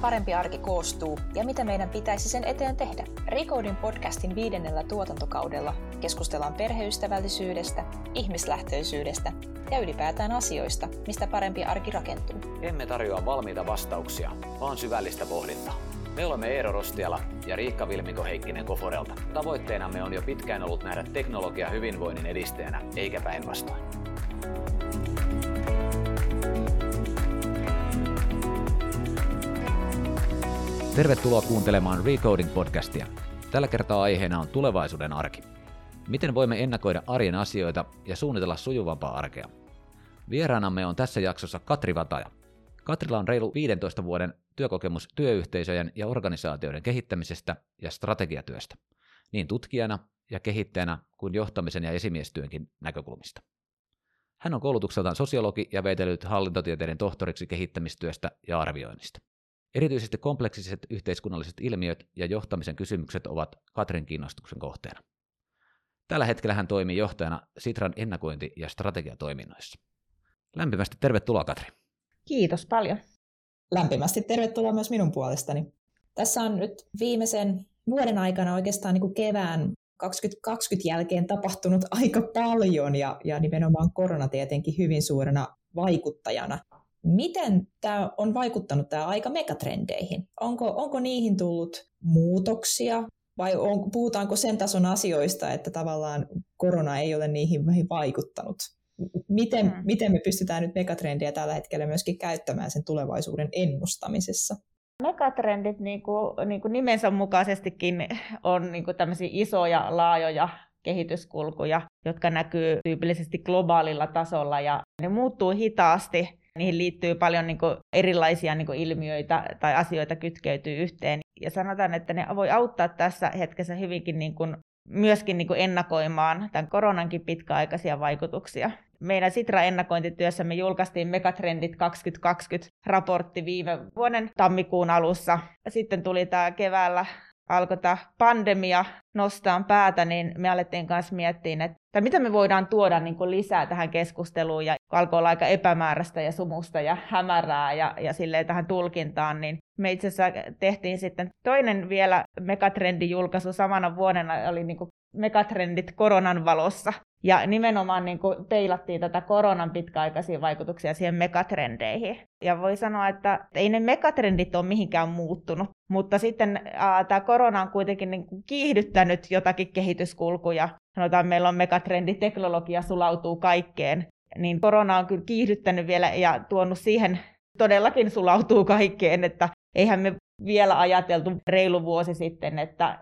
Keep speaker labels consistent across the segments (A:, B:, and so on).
A: Parempi arki koostuu ja mitä meidän pitäisi sen eteen tehdä? Recodin podcastin viidennellä tuotantokaudella keskustellaan perheystävällisyydestä, ihmislähtöisyydestä ja ylipäätään asioista, mistä parempi arki rakentuu.
B: Emme tarjoa valmiita vastauksia, vaan syvällistä pohdintaa. Me olemme Eero Rostiala ja Riikka Vilmiko Heikkinen Koforelta. Tavoitteenamme on jo pitkään ollut nähdä teknologia hyvinvoinnin edistäjänä, eikä päinvastoin. Tervetuloa kuuntelemaan Recoding podcastia. Tällä kertaa aiheena on tulevaisuuden arki. Miten voimme ennakoida arjen asioita ja suunnitella sujuvampaa arkea? Vieraanamme on tässä jaksossa Katri Vataja. Katrilla on reilu 15 vuoden työkokemus työyhteisöjen ja organisaatioiden kehittämisestä ja strategiatyöstä, niin tutkijana ja kehittäjänä kuin johtamisen ja esimiestyönkin näkökulmista. Hän on koulutukseltaan sosiologi ja veitellyt hallintotieteiden tohtoriksi kehittämistyöstä ja arvioinnista. Erityisesti kompleksiset yhteiskunnalliset ilmiöt ja johtamisen kysymykset ovat Katrin kiinnostuksen kohteena. Tällä hetkellä hän toimii johtajana Sitran ennakointi- ja strategiatoiminnoissa. Lämpimästi tervetuloa Katri.
C: Kiitos paljon.
D: Lämpimästi tervetuloa myös minun puolestani. Tässä on nyt viimeisen vuoden aikana oikeastaan niin kuin kevään 2020 jälkeen tapahtunut aika paljon ja, ja nimenomaan korona tietenkin hyvin suurena vaikuttajana. Miten tämä on vaikuttanut tämä aika megatrendeihin? Onko, onko niihin tullut muutoksia vai on, puhutaanko sen tason asioista, että tavallaan korona ei ole niihin vaikuttanut? Miten, hmm. miten me pystytään nyt megatrendiä tällä hetkellä myöskin käyttämään sen tulevaisuuden ennustamisessa?
C: Megatrendit niin kuin, niin kuin nimensä mukaisestikin on niin kuin tämmöisiä isoja, laajoja kehityskulkuja, jotka näkyy tyypillisesti globaalilla tasolla ja ne muuttuu hitaasti. Niihin liittyy paljon niin kuin erilaisia niin kuin ilmiöitä tai asioita kytkeytyy yhteen. Ja sanotaan, että ne voi auttaa tässä hetkessä hyvinkin niin kuin myöskin niin kuin ennakoimaan tämän koronankin pitkäaikaisia vaikutuksia. Meidän Sitra-ennakointityössä me julkaistiin Megatrendit 2020-raportti viime vuoden tammikuun alussa. Sitten tuli tämä keväällä alkoi tämä pandemia nostaa päätä, niin me alettiin kanssa miettiä, että, mitä me voidaan tuoda niin kuin lisää tähän keskusteluun. Ja alkoi olla aika epämääräistä ja sumusta ja hämärää ja, ja silleen tähän tulkintaan, niin me itse asiassa tehtiin sitten toinen vielä megatrendijulkaisu samana vuonna, oli niin kuin megatrendit koronan valossa. Ja nimenomaan niin kuin peilattiin tätä koronan pitkäaikaisia vaikutuksia siihen megatrendeihin. Ja voi sanoa, että ei ne megatrendit ole mihinkään muuttunut, mutta sitten ää, tämä korona on kuitenkin niin kuin kiihdyttänyt jotakin kehityskulkuja. Sanotaan, meillä on megatrendi, teknologia sulautuu kaikkeen. Niin korona on kyllä kiihdyttänyt vielä ja tuonut siihen, todellakin sulautuu kaikkeen, että eihän me vielä ajateltu reilu vuosi sitten, että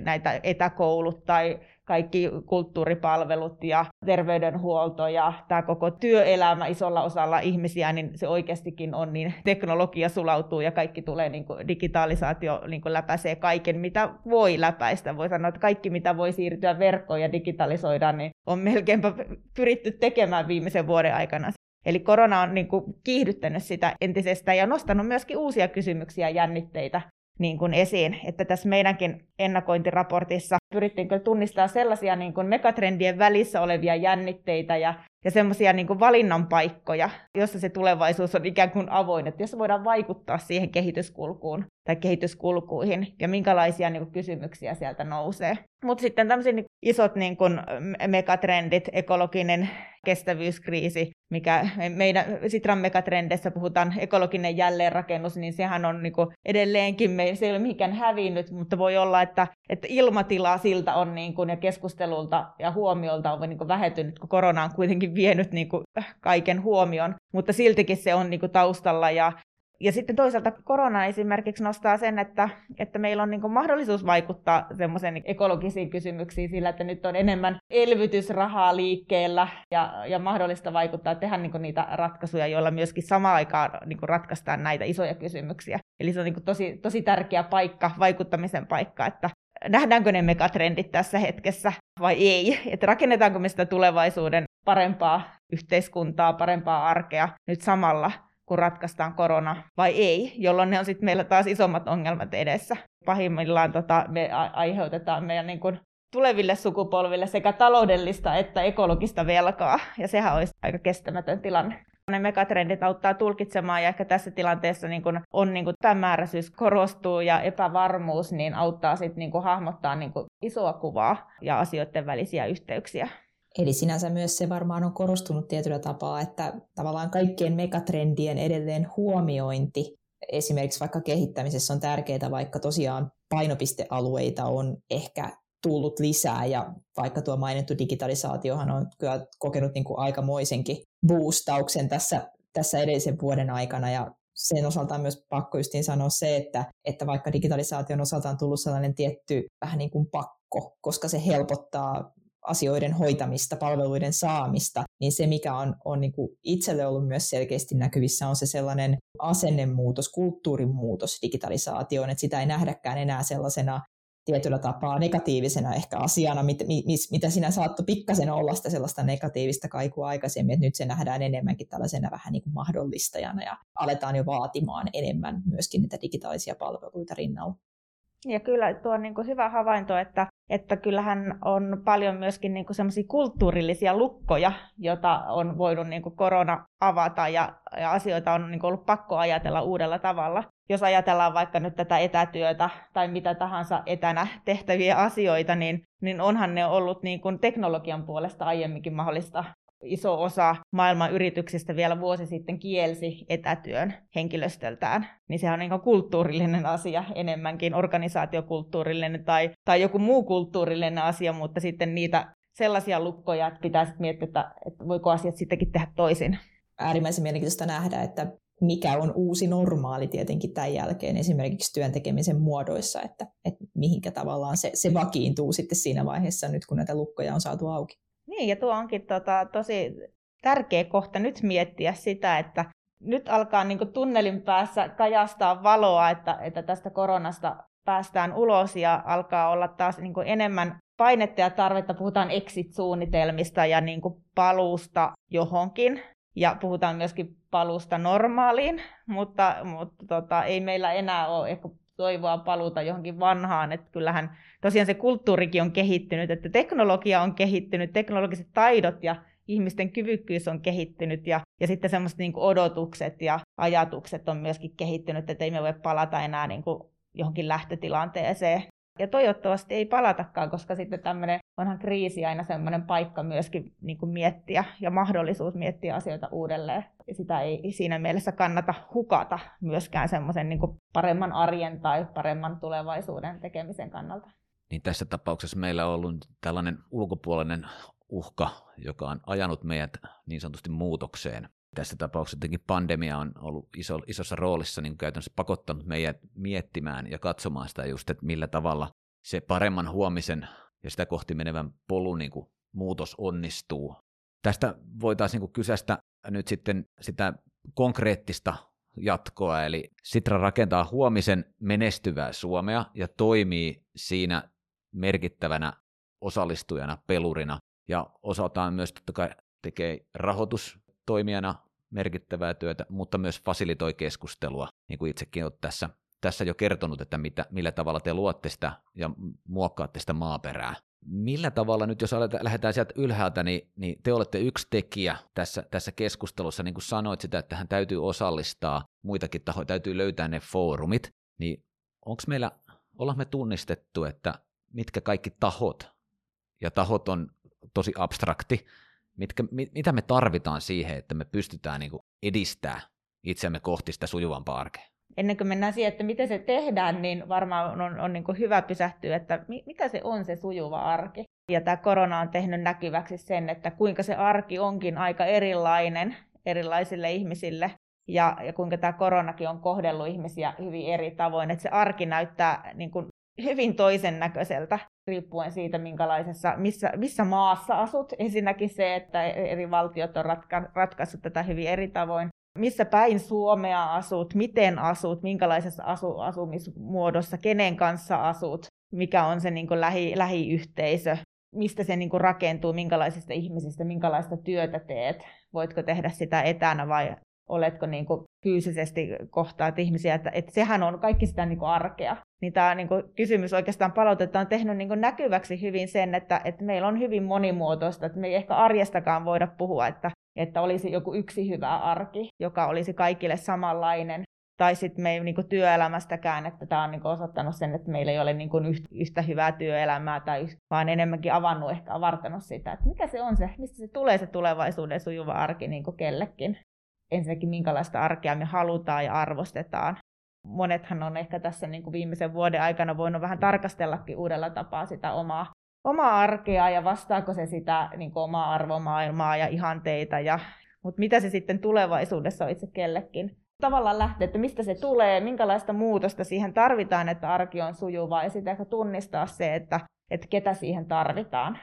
C: näitä etäkoulut tai kaikki kulttuuripalvelut ja terveydenhuolto ja tämä koko työelämä isolla osalla ihmisiä, niin se oikeastikin on, niin teknologia sulautuu ja kaikki tulee, niin kuin digitalisaatio niin kuin läpäisee kaiken, mitä voi läpäistä. Voi sanoa, että kaikki, mitä voi siirtyä verkkoon ja digitalisoida, niin on melkeinpä pyritty tekemään viimeisen vuoden aikana. Eli korona on niin kuin kiihdyttänyt sitä entisestään ja nostanut myöskin uusia kysymyksiä ja jännitteitä niin kuin esiin, että tässä meidänkin ennakointiraportissa pyrittiin kyllä tunnistaa sellaisia niin kuin megatrendien välissä olevia jännitteitä ja, ja semmoisia niin kuin valinnan paikkoja, jossa se tulevaisuus on ikään kuin avoin, että jossa voidaan vaikuttaa siihen kehityskulkuun tai kehityskulkuihin ja minkälaisia niin kuin, kysymyksiä sieltä nousee. Mutta sitten tämmöiset niin isot niin kuin, megatrendit, ekologinen kestävyyskriisi, mikä meidän Sitran megatrendeissä puhutaan ekologinen jälleenrakennus, niin sehän on niin kuin, edelleenkin, me, se ei ole mihinkään hävinnyt, mutta voi olla, että, että ilmatila siltä on niin kuin, ja keskustelulta ja huomiolta on niin kuin, vähentynyt, kun korona on kuitenkin vienyt niin kuin, kaiken huomion, mutta siltikin se on niin kuin, taustalla ja ja sitten toisaalta korona esimerkiksi nostaa sen, että, että meillä on niin mahdollisuus vaikuttaa semmoisiin ekologisiin kysymyksiin sillä, että nyt on enemmän elvytysrahaa liikkeellä ja, ja mahdollista vaikuttaa tehdä niin niitä ratkaisuja, joilla myöskin samaan aikaan niin ratkaistaan näitä isoja kysymyksiä. Eli se on niin tosi, tosi tärkeä paikka, vaikuttamisen paikka, että nähdäänkö ne megatrendit tässä hetkessä vai ei, että rakennetaanko me sitä tulevaisuuden parempaa yhteiskuntaa, parempaa arkea nyt samalla kun ratkaistaan korona vai ei, jolloin ne on sitten meillä taas isommat ongelmat edessä. Pahimmillaan tota, me aiheutetaan meidän niin kun, tuleville sukupolville sekä taloudellista että ekologista velkaa, ja sehän olisi aika kestämätön tilanne. ne megatrendit auttaa tulkitsemaan ja ehkä tässä tilanteessa niin kun on niin kun epämääräisyys korostuu ja epävarmuus, niin auttaa sitten niin hahmottaa niin isoa kuvaa ja asioiden välisiä yhteyksiä.
D: Eli sinänsä myös se varmaan on korostunut tietyllä tapaa, että tavallaan kaikkien megatrendien edelleen huomiointi esimerkiksi vaikka kehittämisessä on tärkeää, vaikka tosiaan painopistealueita on ehkä tullut lisää ja vaikka tuo mainittu digitalisaatiohan on kyllä kokenut niin kuin aikamoisenkin boostauksen tässä, tässä edellisen vuoden aikana. Ja sen osalta on myös pakko justiin sanoa se, että, että vaikka digitalisaation osalta on tullut sellainen tietty vähän niin kuin pakko, koska se helpottaa asioiden hoitamista, palveluiden saamista, niin se, mikä on, on niin kuin itselle ollut myös selkeästi näkyvissä, on se sellainen asennemuutos, kulttuurin muutos digitalisaatioon, että sitä ei nähdäkään enää sellaisena tietyllä tapaa negatiivisena ehkä asiana, mit, mit, mitä sinä saattoi pikkasen olla sitä sellaista negatiivista kaikua aikaisemmin, että nyt se nähdään enemmänkin tällaisena vähän niin kuin mahdollistajana ja aletaan jo vaatimaan enemmän myöskin niitä digitaalisia palveluita rinnalla.
C: Ja kyllä tuo on niin kuin hyvä havainto, että, että kyllähän on paljon myöskin niin kuin kulttuurillisia lukkoja, joita on voinut niin kuin korona avata ja, ja asioita on niin kuin ollut pakko ajatella uudella tavalla. Jos ajatellaan vaikka nyt tätä etätyötä tai mitä tahansa etänä tehtäviä asioita, niin, niin onhan ne ollut niin kuin teknologian puolesta aiemminkin mahdollista iso osa maailman yrityksistä vielä vuosi sitten kielsi etätyön henkilöstöltään, niin se on niin kulttuurillinen asia enemmänkin, organisaatiokulttuurillinen tai, tai joku muu kulttuurillinen asia, mutta sitten niitä sellaisia lukkoja, että pitää sitten miettiä, että, että voiko asiat sittenkin tehdä toisin.
D: Äärimmäisen mielenkiintoista nähdä, että mikä on uusi normaali tietenkin tämän jälkeen esimerkiksi työn tekemisen muodoissa, että, että mihinkä tavallaan se, se vakiintuu sitten siinä vaiheessa nyt, kun näitä lukkoja on saatu auki.
C: Niin, ja tuo onkin tota, tosi tärkeä kohta nyt miettiä sitä, että nyt alkaa niin tunnelin päässä kajastaa valoa, että, että tästä koronasta päästään ulos ja alkaa olla taas niin enemmän painetta ja tarvetta. Puhutaan exit-suunnitelmista ja niin paluusta johonkin. Ja puhutaan myöskin paluusta normaaliin, mutta, mutta tota, ei meillä enää ole ehkä toivoa paluuta johonkin vanhaan. Että kyllähän tosiaan se kulttuurikin on kehittynyt, että teknologia on kehittynyt, teknologiset taidot ja ihmisten kyvykkyys on kehittynyt ja, ja sitten semmoiset niin odotukset ja ajatukset on myöskin kehittynyt, että ei me voi palata enää niin kuin johonkin lähtötilanteeseen. Ja toivottavasti ei palatakaan, koska sitten tämmöinen onhan kriisi aina semmoinen paikka myöskin niin kuin miettiä ja mahdollisuus miettiä asioita uudelleen. Ja sitä ei siinä mielessä kannata hukata myöskään semmoisen niin paremman arjen tai paremman tulevaisuuden tekemisen kannalta.
B: Niin tässä tapauksessa meillä on ollut tällainen ulkopuolinen uhka, joka on ajanut meidät niin sanotusti muutokseen. Tässä tapauksessa tietenkin pandemia on ollut iso, isossa roolissa niin käytännössä pakottanut meidät miettimään ja katsomaan sitä just, että millä tavalla se paremman huomisen ja sitä kohti menevän polun niin kuin muutos onnistuu. Tästä voitaisiin niin kysästä nyt sitten sitä konkreettista jatkoa, eli Sitra rakentaa huomisen menestyvää Suomea ja toimii siinä merkittävänä osallistujana, pelurina, ja osaltaan myös totta kai tekee rahoitustoimijana merkittävää työtä, mutta myös fasilitoi keskustelua, niin kuin itsekin olet tässä tässä jo kertonut, että mitä, millä tavalla te luotte sitä ja muokkaatte sitä maaperää. Millä tavalla nyt, jos lähdetään sieltä ylhäältä, niin, niin te olette yksi tekijä tässä, tässä keskustelussa, niin kuin sanoit sitä, että hän täytyy osallistaa, muitakin tahoja, täytyy löytää ne foorumit, niin onko meillä, ollaan me tunnistettu, että mitkä kaikki tahot, ja tahot on tosi abstrakti, mitkä, mit, mitä me tarvitaan siihen, että me pystytään niin edistää itseämme kohti sitä sujuvampaa arkea?
C: Ennen kuin mennään siihen, että miten se tehdään, niin varmaan on, on niin hyvä pysähtyä, että mi, mitä se on se sujuva arki. Ja tämä korona on tehnyt näkyväksi sen, että kuinka se arki onkin aika erilainen erilaisille ihmisille. Ja, ja kuinka tämä koronakin on kohdellut ihmisiä hyvin eri tavoin. Että se arki näyttää niin kuin hyvin toisen näköiseltä, riippuen siitä, minkälaisessa, missä, missä maassa asut. Ensinnäkin se, että eri valtiot on ratka, ratkaissut tätä hyvin eri tavoin missä päin Suomea asut, miten asut, minkälaisessa asu, asumismuodossa, kenen kanssa asut, mikä on se niin kuin lähi, lähiyhteisö, mistä se niin kuin rakentuu, minkälaisista ihmisistä, minkälaista työtä teet, voitko tehdä sitä etänä vai oletko niin kuin fyysisesti kohtaat ihmisiä, että, että sehän on kaikki sitä niin kuin arkea. Niin tämä niin kuin kysymys oikeastaan palautetta on tehnyt niin kuin näkyväksi hyvin sen, että, että meillä on hyvin monimuotoista, että me ei ehkä arjestakaan voida puhua, että että olisi joku yksi hyvä arki, joka olisi kaikille samanlainen, tai sitten me ei niin kuin työelämästäkään, että tämä on niin kuin osoittanut sen, että meillä ei ole niin kuin yhtä hyvää työelämää, tai vaan enemmänkin avannut ehkä avartanut sitä, että mikä se on se, mistä se tulee se tulevaisuuden sujuva arki niin kellekin. Ensinnäkin minkälaista arkea me halutaan ja arvostetaan. Monethan on ehkä tässä niin kuin viimeisen vuoden aikana voinut vähän tarkastellakin uudella tapaa sitä omaa, omaa arkea ja vastaako se sitä niin kuin omaa arvomaailmaa ja ihanteita, ja, mutta mitä se sitten tulevaisuudessa on itse kellekin tavallaan lähteä, että mistä se tulee, minkälaista muutosta siihen tarvitaan, että arki on sujuvaa ja sitten ehkä tunnistaa se, että, että ketä siihen tarvitaan.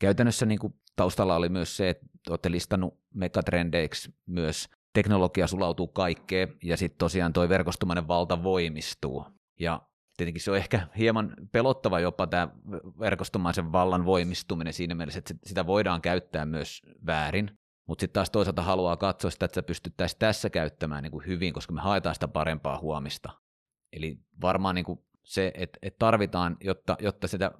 B: Käytännössä niin kuin taustalla oli myös se, että olette listannut megatrendeiksi myös teknologia sulautuu kaikkeen ja sitten tosiaan tuo verkostumainen valta voimistuu. Ja tietenkin se on ehkä hieman pelottava jopa tämä verkostomaisen vallan voimistuminen siinä mielessä, että sitä voidaan käyttää myös väärin. Mutta sitten taas toisaalta haluaa katsoa sitä, että se pystyttäisiin tässä käyttämään niin kuin hyvin, koska me haetaan sitä parempaa huomista. Eli varmaan niin kuin se, että, että tarvitaan, jotta, jotta sitä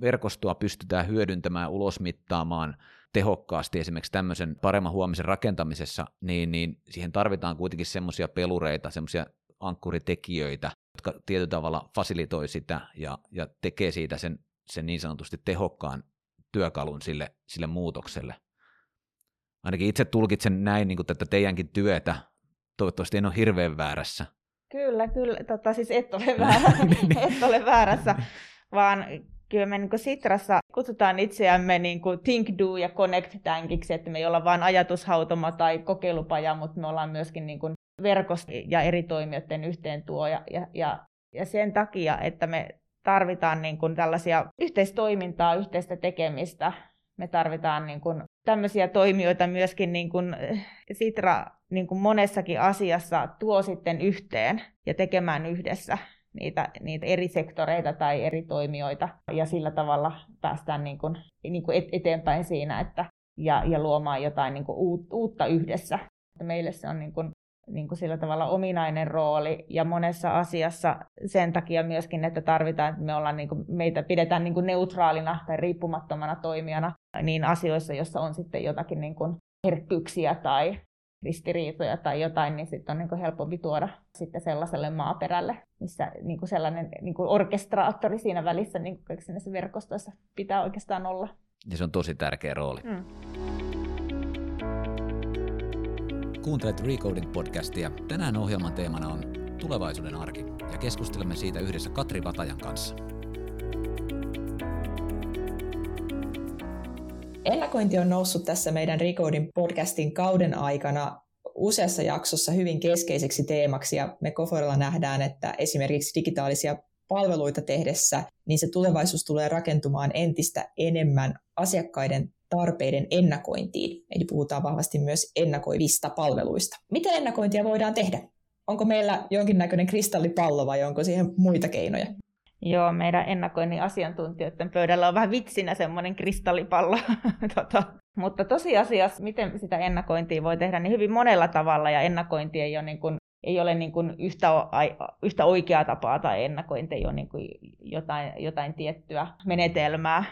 B: verkostoa pystytään hyödyntämään, ulosmittaamaan tehokkaasti esimerkiksi tämmöisen paremman huomisen rakentamisessa, niin, niin siihen tarvitaan kuitenkin semmoisia pelureita, semmoisia ankkuritekijöitä, jotka tietyllä tavalla fasilitoi sitä ja, ja tekee siitä sen, sen niin sanotusti tehokkaan työkalun sille, sille muutokselle ainakin itse tulkitsen näin niin kuin tätä teidänkin työtä. Toivottavasti en ole hirveän väärässä.
C: Kyllä, kyllä. Tota, siis et ole, väärä, et ole väärässä, vaan kyllä me niin Sitrassa kutsutaan itseämme niin kuin Think, Do ja Connect Tankiksi, että me ei olla vain ajatushautoma tai kokeilupaja, mutta me ollaan myöskin niin kuin verkosto ja eri toimijoiden yhteen tuo. Ja, ja, ja, ja sen takia, että me tarvitaan niin kuin tällaisia yhteistoimintaa, yhteistä tekemistä, me tarvitaan niin kuin tämmöisiä toimijoita myöskin niin kuin eh, Sitra niin kuin monessakin asiassa tuo sitten yhteen ja tekemään yhdessä niitä, niitä eri sektoreita tai eri toimijoita ja sillä tavalla päästään niin kuin, niin kuin eteenpäin siinä että, ja, ja luomaan jotain niin kuin uutta yhdessä. Meille se on niin kuin niin kuin sillä tavalla ominainen rooli ja monessa asiassa sen takia myöskin, että tarvitaan, että me ollaan, niin kuin, meitä pidetään niin kuin neutraalina tai riippumattomana toimijana niin asioissa, joissa on sitten jotakin niin kuin herkkyyksiä tai ristiriitoja tai jotain, niin sitten on niin kuin helpompi tuoda sitten sellaiselle maaperälle, missä niin kuin sellainen niin kuin orkestraattori siinä välissä niin kuin näissä verkostoissa pitää oikeastaan olla.
B: Ja se on tosi tärkeä rooli. Mm. Kuuntelet Recoding-podcastia. Tänään ohjelman teemana on tulevaisuuden arki ja keskustelemme siitä yhdessä Katri Vatajan kanssa.
D: Ennakointi on noussut tässä meidän Recoding podcastin kauden aikana useassa jaksossa hyvin keskeiseksi teemaksi ja me Koforilla nähdään, että esimerkiksi digitaalisia palveluita tehdessä, niin se tulevaisuus tulee rakentumaan entistä enemmän asiakkaiden tarpeiden ennakointiin. Eli puhutaan vahvasti myös ennakoivista palveluista. Miten ennakointia voidaan tehdä? Onko meillä jonkinnäköinen kristallipallo vai onko siihen muita keinoja?
C: Joo, meidän ennakoinnin asiantuntijoiden pöydällä on vähän vitsinä semmoinen kristallipallo. tota. Mutta tosiasiassa, miten sitä ennakointia voi tehdä, niin hyvin monella tavalla, ja ennakointi ei ole, niin kuin, ei ole niin kuin yhtä, yhtä oikeaa tapaa, tai ennakointi ei ole niin kuin jotain, jotain tiettyä menetelmää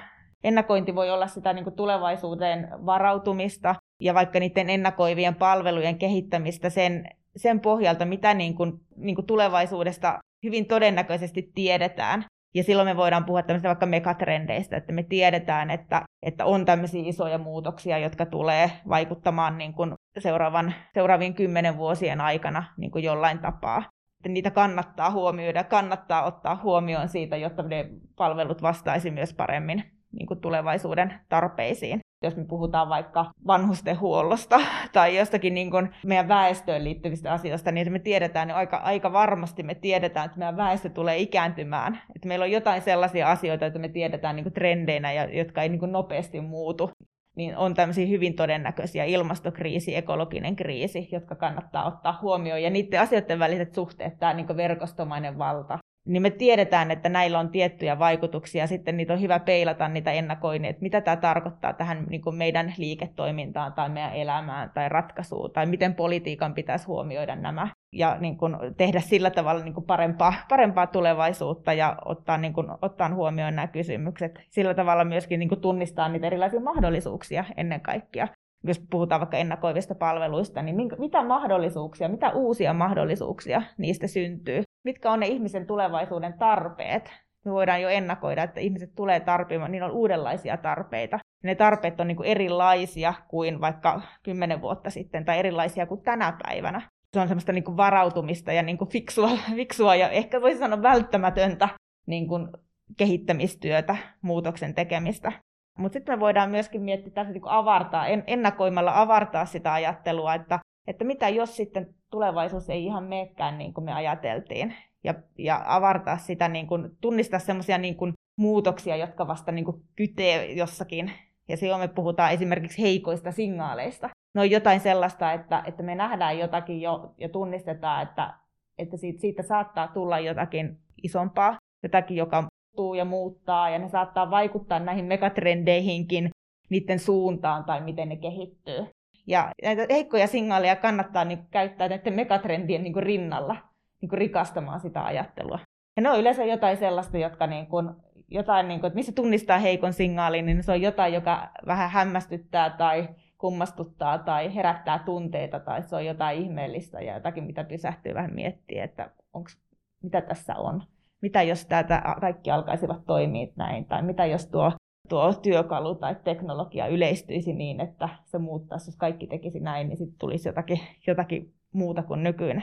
C: ennakointi voi olla sitä niin kuin tulevaisuuteen varautumista ja vaikka niiden ennakoivien palvelujen kehittämistä sen, sen pohjalta, mitä niin kuin, niin kuin tulevaisuudesta hyvin todennäköisesti tiedetään. Ja silloin me voidaan puhua tämmöistä vaikka megatrendeistä, että me tiedetään, että, että on tämmöisiä isoja muutoksia, jotka tulee vaikuttamaan niin kuin seuraavan, seuraavien kymmenen vuosien aikana niin kuin jollain tapaa. Että niitä kannattaa huomioida, kannattaa ottaa huomioon siitä, jotta ne palvelut vastaisi myös paremmin niin kuin tulevaisuuden tarpeisiin. Jos me puhutaan vaikka vanhustenhuollosta tai jostakin niin kuin meidän väestöön liittyvistä asioista, niin me tiedetään niin aika, aika varmasti, me tiedetään, että meidän väestö tulee ikääntymään. Että meillä on jotain sellaisia asioita, joita me tiedetään niin kuin trendeinä ja jotka ei niin kuin nopeasti muutu niin on tämmöisiä hyvin todennäköisiä ilmastokriisi, ekologinen kriisi, jotka kannattaa ottaa huomioon. Ja niiden asioiden väliset suhteet, tämä niin verkostomainen valta, niin me tiedetään, että näillä on tiettyjä vaikutuksia, sitten niitä on hyvä peilata niitä ennakoinnin, että mitä tämä tarkoittaa tähän niin kuin meidän liiketoimintaan tai meidän elämään tai ratkaisuun, tai miten politiikan pitäisi huomioida nämä, ja niin kuin tehdä sillä tavalla niin kuin parempaa, parempaa tulevaisuutta ja ottaa, niin kuin, ottaa huomioon nämä kysymykset. Sillä tavalla myöskin niin kuin tunnistaa niitä erilaisia mahdollisuuksia ennen kaikkea. Jos puhutaan vaikka ennakoivista palveluista, niin minkä, mitä mahdollisuuksia, mitä uusia mahdollisuuksia niistä syntyy? Mitkä on ne ihmisen tulevaisuuden tarpeet? Me voidaan jo ennakoida, että ihmiset tulee tarpeamaan, niin on uudenlaisia tarpeita. Ne tarpeet on niin kuin erilaisia kuin vaikka kymmenen vuotta sitten tai erilaisia kuin tänä päivänä. Se on semmoista niin kuin varautumista ja niin kuin fiksua, fiksua ja ehkä voisi sanoa välttämätöntä niin kuin kehittämistyötä, muutoksen tekemistä. Mutta sitten me voidaan myöskin miettiä tässä niin avartaa, ennakoimalla avartaa sitä ajattelua, että, että mitä jos sitten tulevaisuus ei ihan meekään niin kuin me ajateltiin. Ja, ja avartaa sitä, niin kuin, tunnistaa semmoisia niin muutoksia, jotka vasta niin kuin kytee jossakin. Ja silloin me puhutaan esimerkiksi heikoista signaaleista. No jotain sellaista, että, että me nähdään jotakin jo ja tunnistetaan, että, että siitä, siitä saattaa tulla jotakin isompaa, jotakin, joka muuttuu ja muuttaa, ja ne saattaa vaikuttaa näihin megatrendeihinkin, niiden suuntaan tai miten ne kehittyy. Ja näitä heikkoja signaaleja kannattaa niin käyttää näiden megatrendien niin rinnalla niin rikastamaan sitä ajattelua. Ja ne on yleensä jotain sellaista, jotka niin kuin, jotain, niin kuin, että missä tunnistaa heikon signaalin, niin se on jotain, joka vähän hämmästyttää tai kummastuttaa tai herättää tunteita tai se on jotain ihmeellistä ja jotakin, mitä pysähtyy vähän miettiä, että onks, mitä tässä on mitä jos tätä kaikki alkaisivat toimia näin, tai mitä jos tuo, tuo työkalu tai teknologia yleistyisi niin, että se muuttaisi, jos kaikki tekisi näin, niin sitten tulisi jotakin, jotakin muuta kuin nykyinen.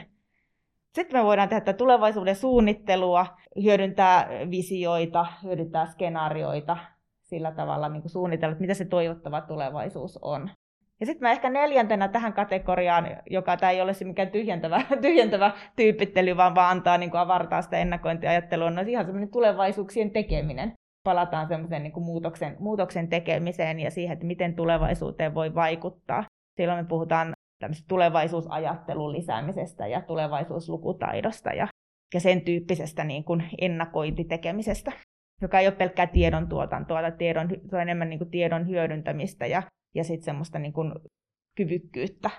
C: Sitten me voidaan tehdä tulevaisuuden suunnittelua, hyödyntää visioita, hyödyntää skenaarioita, sillä tavalla niin kuin suunnitella, että mitä se toivottava tulevaisuus on. Ja sitten mä ehkä neljäntenä tähän kategoriaan, joka tämä ei ole se mikään tyhjentävä, tyhjentävä tyypittely, vaan vaan antaa niin kuin avartaa sitä ennakointiajattelua, on no, ihan semmoinen tulevaisuuksien tekeminen. Palataan semmoisen niin muutoksen, muutoksen tekemiseen ja siihen, että miten tulevaisuuteen voi vaikuttaa. Silloin me puhutaan tulevaisuusajattelun lisäämisestä ja tulevaisuuslukutaidosta ja, ja sen tyyppisestä niin kuin ennakointitekemisestä, joka ei ole pelkkää tiedon tuotantoa, tai tiedon, se on enemmän niin kuin tiedon hyödyntämistä ja ja sitten semmoista niin kuin kyvykkyyttä,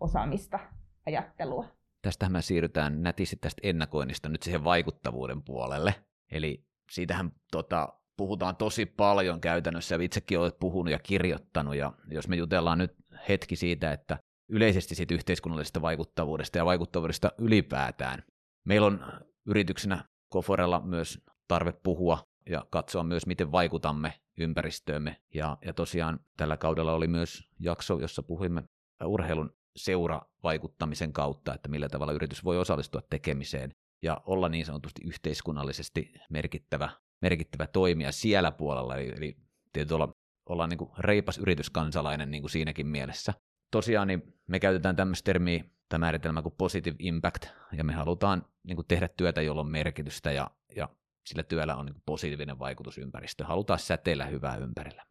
C: osaamista, ajattelua.
B: Tästähän me siirrytään nätisti tästä ennakoinnista nyt siihen vaikuttavuuden puolelle. Eli siitähän tota, puhutaan tosi paljon käytännössä, ja itsekin olet puhunut ja kirjoittanut, ja jos me jutellaan nyt hetki siitä, että yleisesti siitä yhteiskunnallisesta vaikuttavuudesta ja vaikuttavuudesta ylipäätään. Meillä on yrityksenä Koforella myös tarve puhua ja katsoa myös, miten vaikutamme ympäristöömme. Ja, ja tosiaan tällä kaudella oli myös jakso, jossa puhuimme urheilun seuravaikuttamisen kautta, että millä tavalla yritys voi osallistua tekemiseen ja olla niin sanotusti yhteiskunnallisesti merkittävä, merkittävä toimija siellä puolella. Eli, eli olla, ollaan niin kuin reipas yrityskansalainen niin kuin siinäkin mielessä. Tosiaan niin me käytetään tämmöistä termiä tai määritelmää kuin positive impact, ja me halutaan niin kuin tehdä työtä, jolla on merkitystä, ja, ja sillä työllä on niin positiivinen vaikutus ympäristöön. Halutaan säteillä hyvää ympärillä.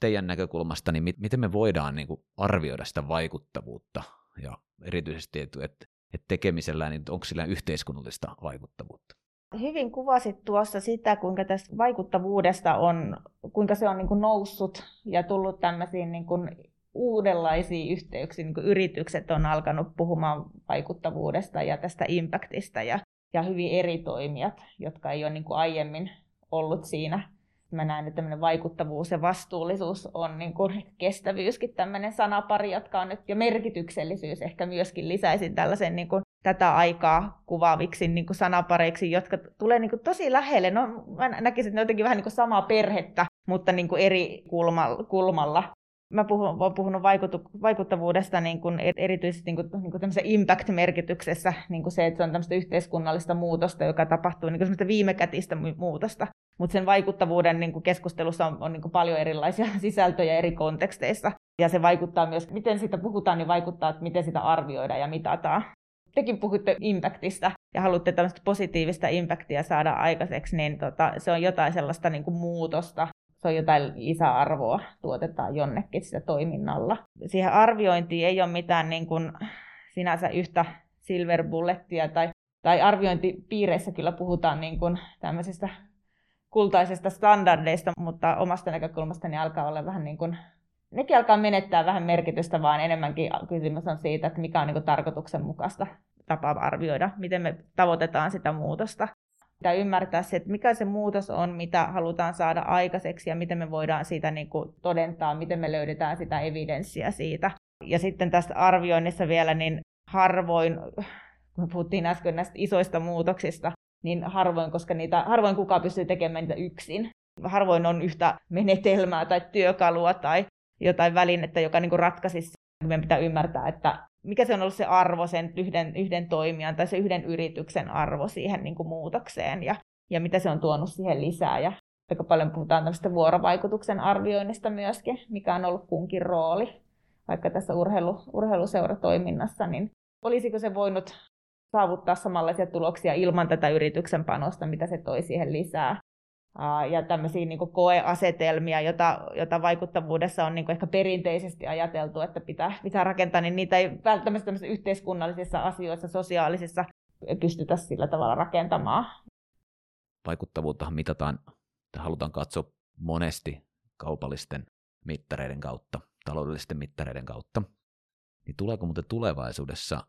B: Teidän näkökulmasta, niin miten me voidaan niin arvioida sitä vaikuttavuutta ja erityisesti, että, tekemisellä, niin onko sillä yhteiskunnallista vaikuttavuutta?
C: Hyvin kuvasit tuossa sitä, kuinka tästä vaikuttavuudesta on, kuinka se on niin kuin noussut ja tullut tämmöisiin niin kuin uudenlaisiin yhteyksiin. Niin yritykset on alkanut puhumaan vaikuttavuudesta ja tästä impactista ja ja hyvin eri toimijat, jotka ei ole niin kuin aiemmin ollut siinä. Mä näen, että tämmöinen vaikuttavuus ja vastuullisuus on niin kuin kestävyyskin tämmöinen sanapari, jotka on nyt, ja merkityksellisyys ehkä myöskin lisäisin tällaisen niin kuin tätä aikaa kuvaaviksi niin kuin sanapareiksi, jotka tulee niin kuin tosi lähelle. No, mä näkisin, että ne on jotenkin vähän niin kuin samaa perhettä, mutta niin kuin eri kulmalla, kulmalla mä puhun, olen puhunut vaikuttavuudesta niin kuin erityisesti niin kuin, niin kuin impact-merkityksessä, niin kuin se, että se on tämmöistä yhteiskunnallista muutosta, joka tapahtuu niin kuin viimekätistä muutosta. Mutta sen vaikuttavuuden niin kuin keskustelussa on, on niin kuin paljon erilaisia sisältöjä eri konteksteissa. Ja se vaikuttaa myös, miten siitä puhutaan, niin vaikuttaa, että miten sitä arvioidaan ja mitataan. Tekin puhutte impactista ja haluatte tämmöistä positiivista impactia saada aikaiseksi, niin tota, se on jotain sellaista niin kuin muutosta, se on jotain lisäarvoa, tuotetaan jonnekin sitä toiminnalla. Siihen arviointiin ei ole mitään niin kuin sinänsä yhtä silver bullettia, tai, tai arviointipiireissä kyllä puhutaan niin kuin tämmöisistä kultaisista standardeista, mutta omasta näkökulmastani alkaa olla vähän niin kuin, nekin alkaa menettää vähän merkitystä, vaan enemmänkin kysymys on siitä, että mikä on niin kuin tarkoituksenmukaista tapaa arvioida, miten me tavoitetaan sitä muutosta. Pitää ymmärtää se, että mikä se muutos on, mitä halutaan saada aikaiseksi ja miten me voidaan siitä niin kuin todentaa, miten me löydetään sitä evidenssiä siitä. Ja sitten tästä arvioinnissa vielä, niin harvoin, kun puhuttiin äsken näistä isoista muutoksista, niin harvoin, koska niitä, harvoin kukaan pystyy tekemään niitä yksin. Harvoin on yhtä menetelmää tai työkalua tai jotain välinettä, joka niin ratkaisisi. Meidän pitää ymmärtää, että mikä se on ollut se arvo sen yhden, yhden toimijan tai se yhden yrityksen arvo siihen niin kuin muutokseen ja, ja mitä se on tuonut siihen lisää. Ja aika paljon puhutaan tämmöistä vuorovaikutuksen arvioinnista myöskin, mikä on ollut kunkin rooli, vaikka tässä urheilu, urheiluseuratoiminnassa, niin olisiko se voinut saavuttaa samanlaisia tuloksia ilman tätä yrityksen panosta, mitä se toi siihen lisää ja tämmöisiä niin koeasetelmia, jota, jota vaikuttavuudessa on niin ehkä perinteisesti ajateltu, että pitää, pitää rakentaa, niin niitä ei välttämättä yhteiskunnallisissa asioissa, sosiaalisissa pystytä sillä tavalla rakentamaan.
B: Vaikuttavuuttahan mitataan, että halutaan katsoa monesti kaupallisten mittareiden kautta, taloudellisten mittareiden kautta. Niin tuleeko muuten tulevaisuudessa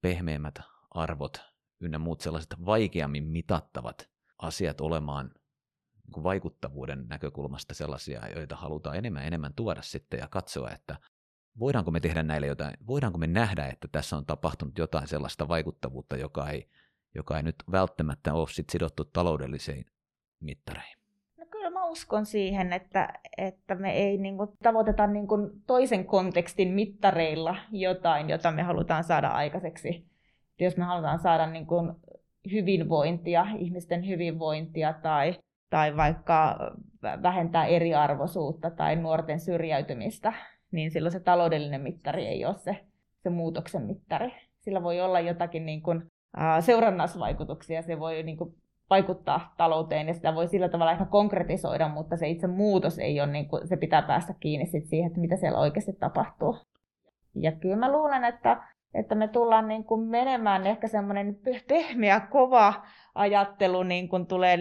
B: pehmeämmät arvot ynnä muut sellaiset vaikeammin mitattavat asiat olemaan vaikuttavuuden näkökulmasta sellaisia, joita halutaan enemmän ja enemmän tuoda sitten ja katsoa, että voidaanko me tehdä näille jotain, voidaanko me nähdä, että tässä on tapahtunut jotain sellaista vaikuttavuutta, joka ei, joka ei nyt välttämättä ole sit sidottu taloudellisiin mittareihin.
C: No kyllä mä uskon siihen, että, että me ei niin kuin, tavoiteta niin kuin, toisen kontekstin mittareilla jotain, jota me halutaan saada aikaiseksi. Jos me halutaan saada niin kuin, hyvinvointia, ihmisten hyvinvointia tai tai vaikka vähentää eriarvoisuutta tai nuorten syrjäytymistä, niin silloin se taloudellinen mittari ei ole se, se muutoksen mittari. Sillä voi olla jotakin niin kuin, ää, seurannasvaikutuksia, se voi niin kuin, vaikuttaa talouteen ja sitä voi sillä tavalla ehkä konkretisoida, mutta se itse muutos ei ole, niin kuin, se pitää päästä kiinni sit siihen, että mitä siellä oikeasti tapahtuu. Ja kyllä mä luulen, että että me tullaan niin kuin menemään ehkä semmoinen pehmeä, kova ajattelu niin kuin tulee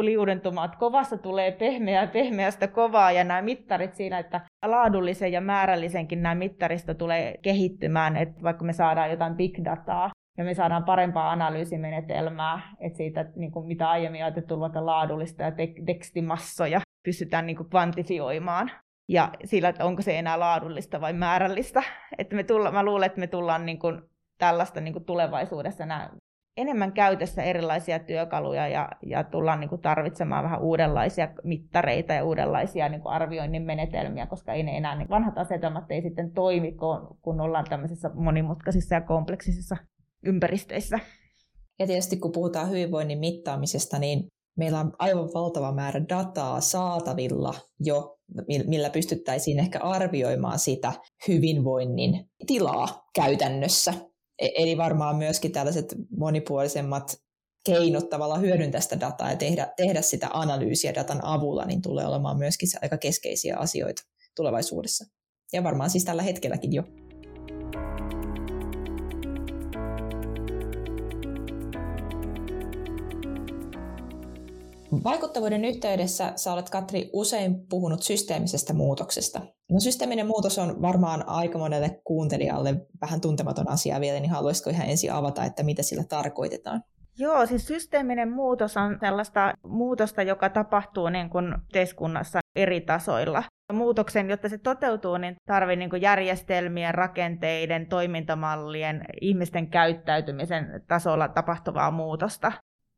C: liudentumaan, että kovassa tulee pehmeä, pehmeästä kovaa ja nämä mittarit siinä, että laadullisen ja määrällisenkin nämä mittarista tulee kehittymään, että vaikka me saadaan jotain big dataa, ja me saadaan parempaa analyysimenetelmää, että siitä, niin kuin mitä aiemmin ajateltu vaikka laadullista ja tekstimassoja pystytään niin kuin kvantifioimaan ja sillä, että onko se enää laadullista vai määrällistä. Että me tulla, mä luulen, että me tullaan niin kuin tällaista niin kuin tulevaisuudessa nää enemmän käytössä erilaisia työkaluja ja, ja tullaan niin kuin tarvitsemaan vähän uudenlaisia mittareita ja uudenlaisia niin kuin arvioinnin menetelmiä, koska ei ne enää niin vanhat asetelmat ei sitten toimi, kun, kun ollaan tämmöisissä monimutkaisissa ja kompleksisissa ympäristöissä.
D: Ja tietysti kun puhutaan hyvinvoinnin mittaamisesta, niin meillä on aivan valtava määrä dataa saatavilla jo millä pystyttäisiin ehkä arvioimaan sitä hyvinvoinnin tilaa käytännössä. E, eli varmaan myöskin tällaiset monipuolisemmat keinot tavallaan hyödyntää sitä dataa ja tehdä, tehdä sitä analyysiä datan avulla, niin tulee olemaan myöskin aika keskeisiä asioita tulevaisuudessa. Ja varmaan siis tällä hetkelläkin jo. Vaikuttavuuden yhteydessä sä olet, Katri, usein puhunut systeemisestä muutoksesta. No systeeminen muutos on varmaan aika monelle kuuntelijalle vähän tuntematon asia vielä, niin haluaisitko ihan ensin avata, että mitä sillä tarkoitetaan?
C: Joo, siis systeeminen muutos on sellaista muutosta, joka tapahtuu niin kuin yhteiskunnassa eri tasoilla. Muutoksen, jotta se toteutuu, niin tarvii niin järjestelmien, rakenteiden, toimintamallien, ihmisten käyttäytymisen tasolla tapahtuvaa muutosta.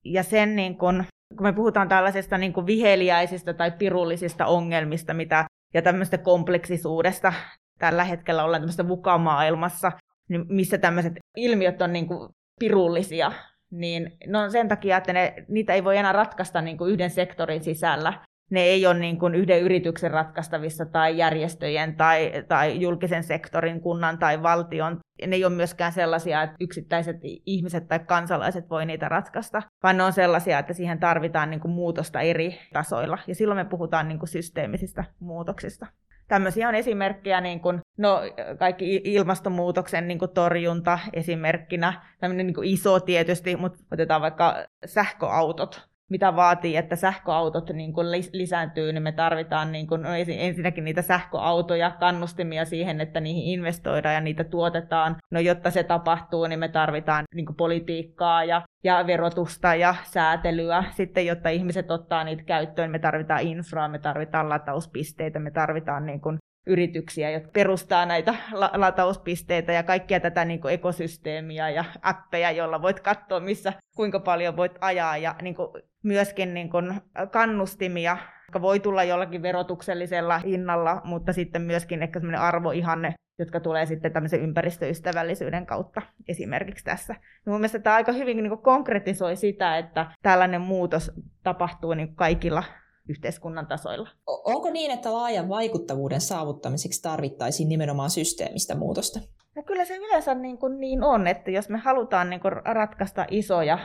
C: Ja sen niin kuin kun me puhutaan tällaisesta niin kuin viheliäisistä tai pirullisista ongelmista mitä, ja tämmöistä kompleksisuudesta, tällä hetkellä ollaan tämmöistä vukamaailmassa, niin missä tämmöiset ilmiöt on niin kuin pirullisia, niin no sen takia, että ne, niitä ei voi enää ratkaista niin kuin yhden sektorin sisällä, ne ei ole niin kuin yhden yrityksen ratkaistavissa tai järjestöjen tai, tai julkisen sektorin, kunnan tai valtion. Ne ei ole myöskään sellaisia, että yksittäiset ihmiset tai kansalaiset voi niitä ratkaista, vaan ne on sellaisia, että siihen tarvitaan niin kuin muutosta eri tasoilla. Ja silloin me puhutaan niin kuin systeemisistä muutoksista. Tämmöisiä on esimerkkejä, niin kuin, no, kaikki ilmastonmuutoksen niin kuin torjunta esimerkkinä, tämmöinen niin kuin iso tietysti, mutta otetaan vaikka sähköautot, mitä vaatii, että sähköautot niin kuin lisääntyy, niin me tarvitaan niin kuin, no ensinnäkin niitä sähköautoja, kannustimia siihen, että niihin investoidaan ja niitä tuotetaan. No jotta se tapahtuu, niin me tarvitaan niin kuin politiikkaa ja, ja verotusta ja säätelyä. Sitten jotta ihmiset ottaa niitä käyttöön, me tarvitaan infraa, me tarvitaan latauspisteitä, me tarvitaan niin kuin yrityksiä, jotka perustaa näitä latauspisteitä ja kaikkia tätä niin kuin ekosysteemiä ja appeja, joilla voit katsoa, missä kuinka paljon voit ajaa ja niin kuin myöskin niin kuin kannustimia, jotka voi tulla jollakin verotuksellisella hinnalla, mutta sitten myöskin ehkä semmoinen arvoihanne, jotka tulee sitten tämmöisen ympäristöystävällisyyden kautta esimerkiksi tässä. Ja mun mielestä tämä aika hyvin niin kuin konkretisoi sitä, että tällainen muutos tapahtuu niin kaikilla yhteiskunnan tasoilla.
D: Onko niin, että laajan vaikuttavuuden saavuttamiseksi tarvittaisiin nimenomaan systeemistä muutosta?
C: No kyllä se yleensä niin, kuin niin on, että jos me halutaan niin kuin ratkaista isoja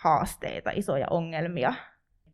C: haasteita, isoja ongelmia,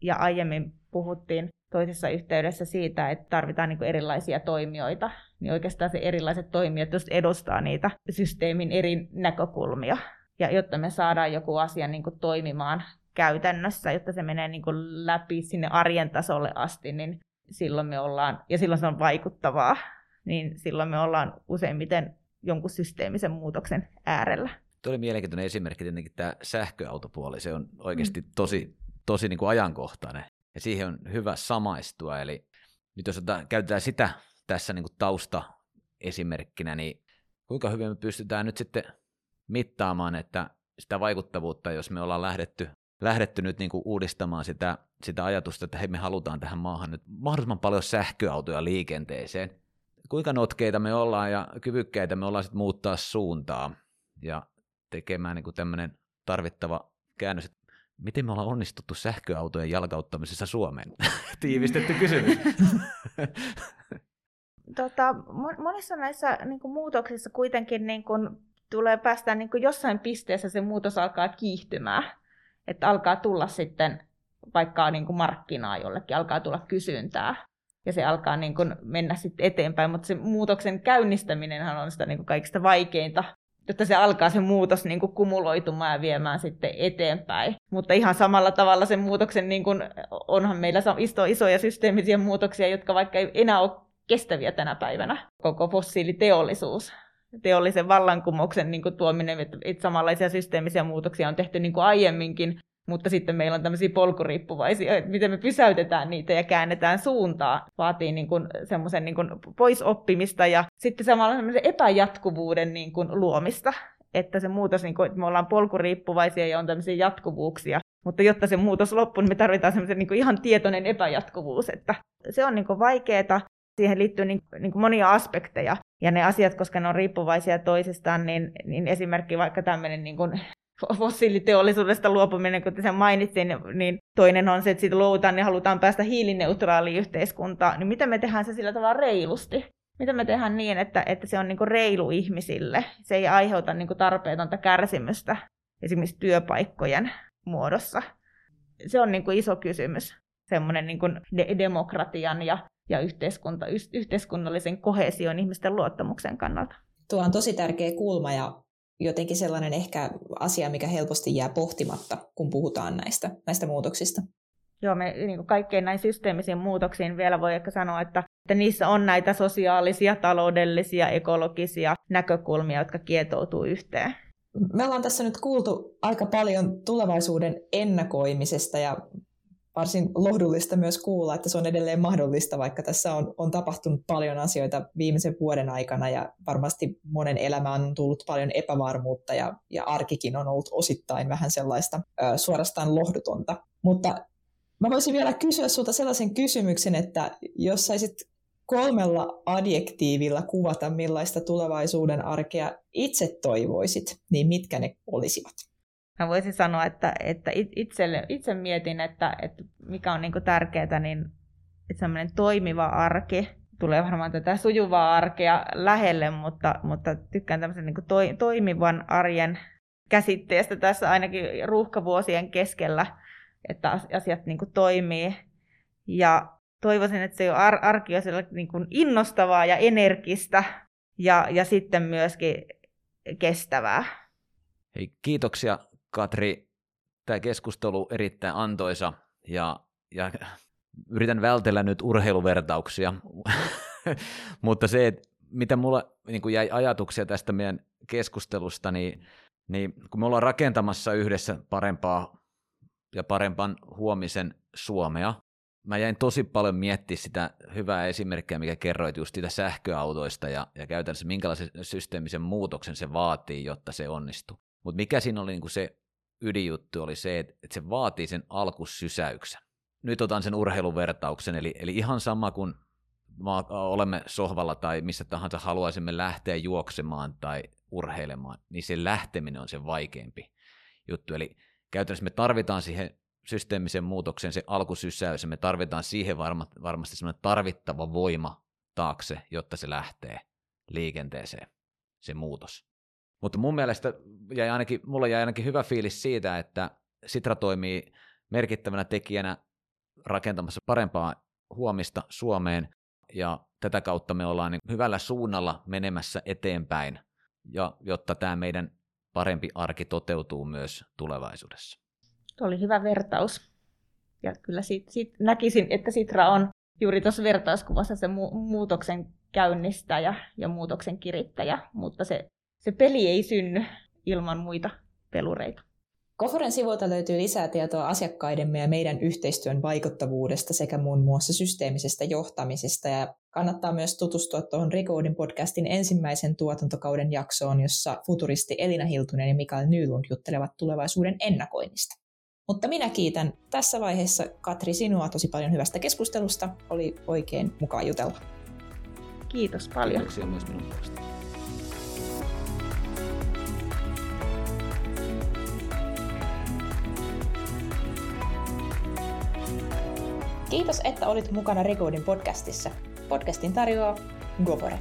C: ja aiemmin puhuttiin toisessa yhteydessä siitä, että tarvitaan niin erilaisia toimijoita, niin oikeastaan se erilaiset toimijat just edustaa niitä systeemin eri näkökulmia. Ja jotta me saadaan joku asia niin toimimaan käytännössä, jotta se menee niin läpi sinne arjen tasolle asti, niin silloin me ollaan, ja silloin se on vaikuttavaa, niin silloin me ollaan useimmiten jonkun systeemisen muutoksen äärellä.
B: Tuo oli mielenkiintoinen esimerkki tietenkin tämä sähköautopuoli. Se on oikeasti mm. tosi, tosi niin kuin ajankohtainen ja siihen on hyvä samaistua. Eli nyt jos käytetään sitä tässä niin kuin tausta esimerkkinä, niin kuinka hyvin me pystytään nyt sitten mittaamaan, että sitä vaikuttavuutta, jos me ollaan lähdetty lähdetty nyt niin kuin uudistamaan sitä, sitä ajatusta, että hei me halutaan tähän maahan nyt mahdollisimman paljon sähköautoja liikenteeseen. Kuinka notkeita me ollaan ja kyvykkäitä me ollaan sitten muuttaa suuntaa ja tekemään niin tämmöinen tarvittava käännös, miten me ollaan onnistuttu sähköautojen jalkauttamisessa Suomeen? Tiivistetty kysymys.
C: tota, monissa näissä niin kuin muutoksissa kuitenkin niin kuin, tulee päästä niin kuin jossain pisteessä se muutos alkaa kiihtymään että alkaa tulla sitten vaikka niin kuin markkinaa jollekin, alkaa tulla kysyntää ja se alkaa niin kuin mennä sitten eteenpäin, mutta se muutoksen käynnistäminen on sitä niin kuin kaikista vaikeinta, jotta se alkaa se muutos niin kuin kumuloitumaan ja viemään sitten eteenpäin. Mutta ihan samalla tavalla sen muutoksen, niin kuin, onhan meillä iso, isoja systeemisiä muutoksia, jotka vaikka ei enää ole kestäviä tänä päivänä. Koko fossiiliteollisuus teollisen vallankumouksen niin kuin tuominen, että, että samanlaisia systeemisiä muutoksia on tehty niin kuin aiemminkin, mutta sitten meillä on tämmöisiä polkuriippuvaisia, että miten me pysäytetään niitä ja käännetään suuntaa, vaatii niin kuin semmoisen niin kuin poisoppimista ja sitten samalla semmoisen epäjatkuvuuden niin kuin luomista, että se muutos, niin kuin, että me ollaan polkuriippuvaisia ja on tämmöisiä jatkuvuuksia, mutta jotta se muutos loppuu, niin me tarvitaan semmoisen niin ihan tietoinen epäjatkuvuus, että se on niin vaikeaa, siihen liittyy niin, niin kuin monia aspekteja. Ja ne asiat, koska ne on riippuvaisia toisistaan, niin, niin esimerkki vaikka tämmöinen niin kuin fossiiliteollisuudesta luopuminen, kuten sen mainitsin, niin toinen on se, että siitä luovutaan ja halutaan päästä hiilineutraaliin yhteiskuntaan. Niin miten me tehdään se sillä tavalla reilusti? Miten me tehdään niin, että, että se on niin reilu ihmisille? Se ei aiheuta niin kuin tarpeetonta kärsimystä esimerkiksi työpaikkojen muodossa. Se on niin kuin iso kysymys, semmoinen niin kuin de- demokratian ja ja yhteiskunta, yhteiskunnallisen kohesion ihmisten luottamuksen kannalta.
D: Tuo on tosi tärkeä kulma ja jotenkin sellainen ehkä asia, mikä helposti jää pohtimatta, kun puhutaan näistä, näistä muutoksista.
C: Joo, me niin kuin kaikkein näin systeemisiin muutoksiin vielä voi ehkä sanoa, että, että niissä on näitä sosiaalisia, taloudellisia, ekologisia näkökulmia, jotka kietoutuu yhteen.
D: Me ollaan tässä nyt kuultu aika paljon tulevaisuuden ennakoimisesta ja varsin lohdullista myös kuulla, että se on edelleen mahdollista, vaikka tässä on, on tapahtunut paljon asioita viimeisen vuoden aikana ja varmasti monen elämään on tullut paljon epävarmuutta ja, ja arkikin on ollut osittain vähän sellaista ö, suorastaan lohdutonta. Mutta mä voisin vielä kysyä sinulta sellaisen kysymyksen, että jos saisit kolmella adjektiivilla kuvata, millaista tulevaisuuden arkea itse toivoisit, niin mitkä ne olisivat?
C: Mä voisin sanoa, että, että itselle, itse mietin, että, että mikä on niin tärkeää, niin semmoinen toimiva arki, tulee varmaan tätä sujuvaa arkea lähelle, mutta, mutta tykkään tämmöisen niin to, toimivan arjen käsitteestä tässä ainakin ruuhkavuosien keskellä, että asiat niin toimii. Ja toivoisin, että se ar- arki on niin innostavaa ja energistä ja, ja sitten myöskin kestävää.
B: Hei, kiitoksia Katri, tämä keskustelu erittäin antoisa Ja, ja yritän vältellä nyt urheiluvertauksia, mutta se, että mitä mulla niin kuin jäi ajatuksia tästä meidän keskustelusta, niin, niin kun me ollaan rakentamassa yhdessä parempaa ja parempan huomisen Suomea, mä jäin tosi paljon miettiä sitä hyvää esimerkkiä, mikä kerroit just sitä sähköautoista ja, ja käytännössä minkälaisen systeemisen muutoksen se vaatii, jotta se onnistuu. Mutta mikä siinä oli niin se ydinjuttu oli se, että, se vaatii sen alkusysäyksen. Nyt otan sen urheiluvertauksen, eli, eli ihan sama kuin olemme sohvalla tai missä tahansa haluaisimme lähteä juoksemaan tai urheilemaan, niin se lähteminen on se vaikeampi juttu. Eli käytännössä me tarvitaan siihen systeemisen muutoksen se alkusysäys, ja me tarvitaan siihen varma, varmasti semmoinen tarvittava voima taakse, jotta se lähtee liikenteeseen, se muutos. Mutta mun mielestä jäi ainakin, mulla jäi ainakin hyvä fiilis siitä, että Sitra toimii merkittävänä tekijänä rakentamassa parempaa huomista Suomeen, ja tätä kautta me ollaan niin hyvällä suunnalla menemässä eteenpäin, ja jotta tämä meidän parempi arki toteutuu myös tulevaisuudessa.
C: Tuo oli hyvä vertaus. Ja kyllä sit, sit näkisin, että Sitra on juuri tuossa vertauskuvassa se mu- muutoksen käynnistäjä ja muutoksen kirittäjä, mutta se, se peli ei synny ilman muita pelureita.
D: Koforen sivuilta löytyy lisää tietoa asiakkaidemme ja meidän yhteistyön vaikuttavuudesta sekä muun muassa systeemisestä johtamisesta. Ja kannattaa myös tutustua tuohon Recordin podcastin ensimmäisen tuotantokauden jaksoon, jossa futuristi Elina Hiltunen ja Mikael Nylund juttelevat tulevaisuuden ennakoinnista. Mutta minä kiitän tässä vaiheessa Katri sinua tosi paljon hyvästä keskustelusta. Oli oikein mukava jutella.
C: Kiitos paljon.
B: Kiitoksia myös minun puolesta.
A: Kiitos, että olit mukana Recordin podcastissa. Podcastin tarjoaa Govore.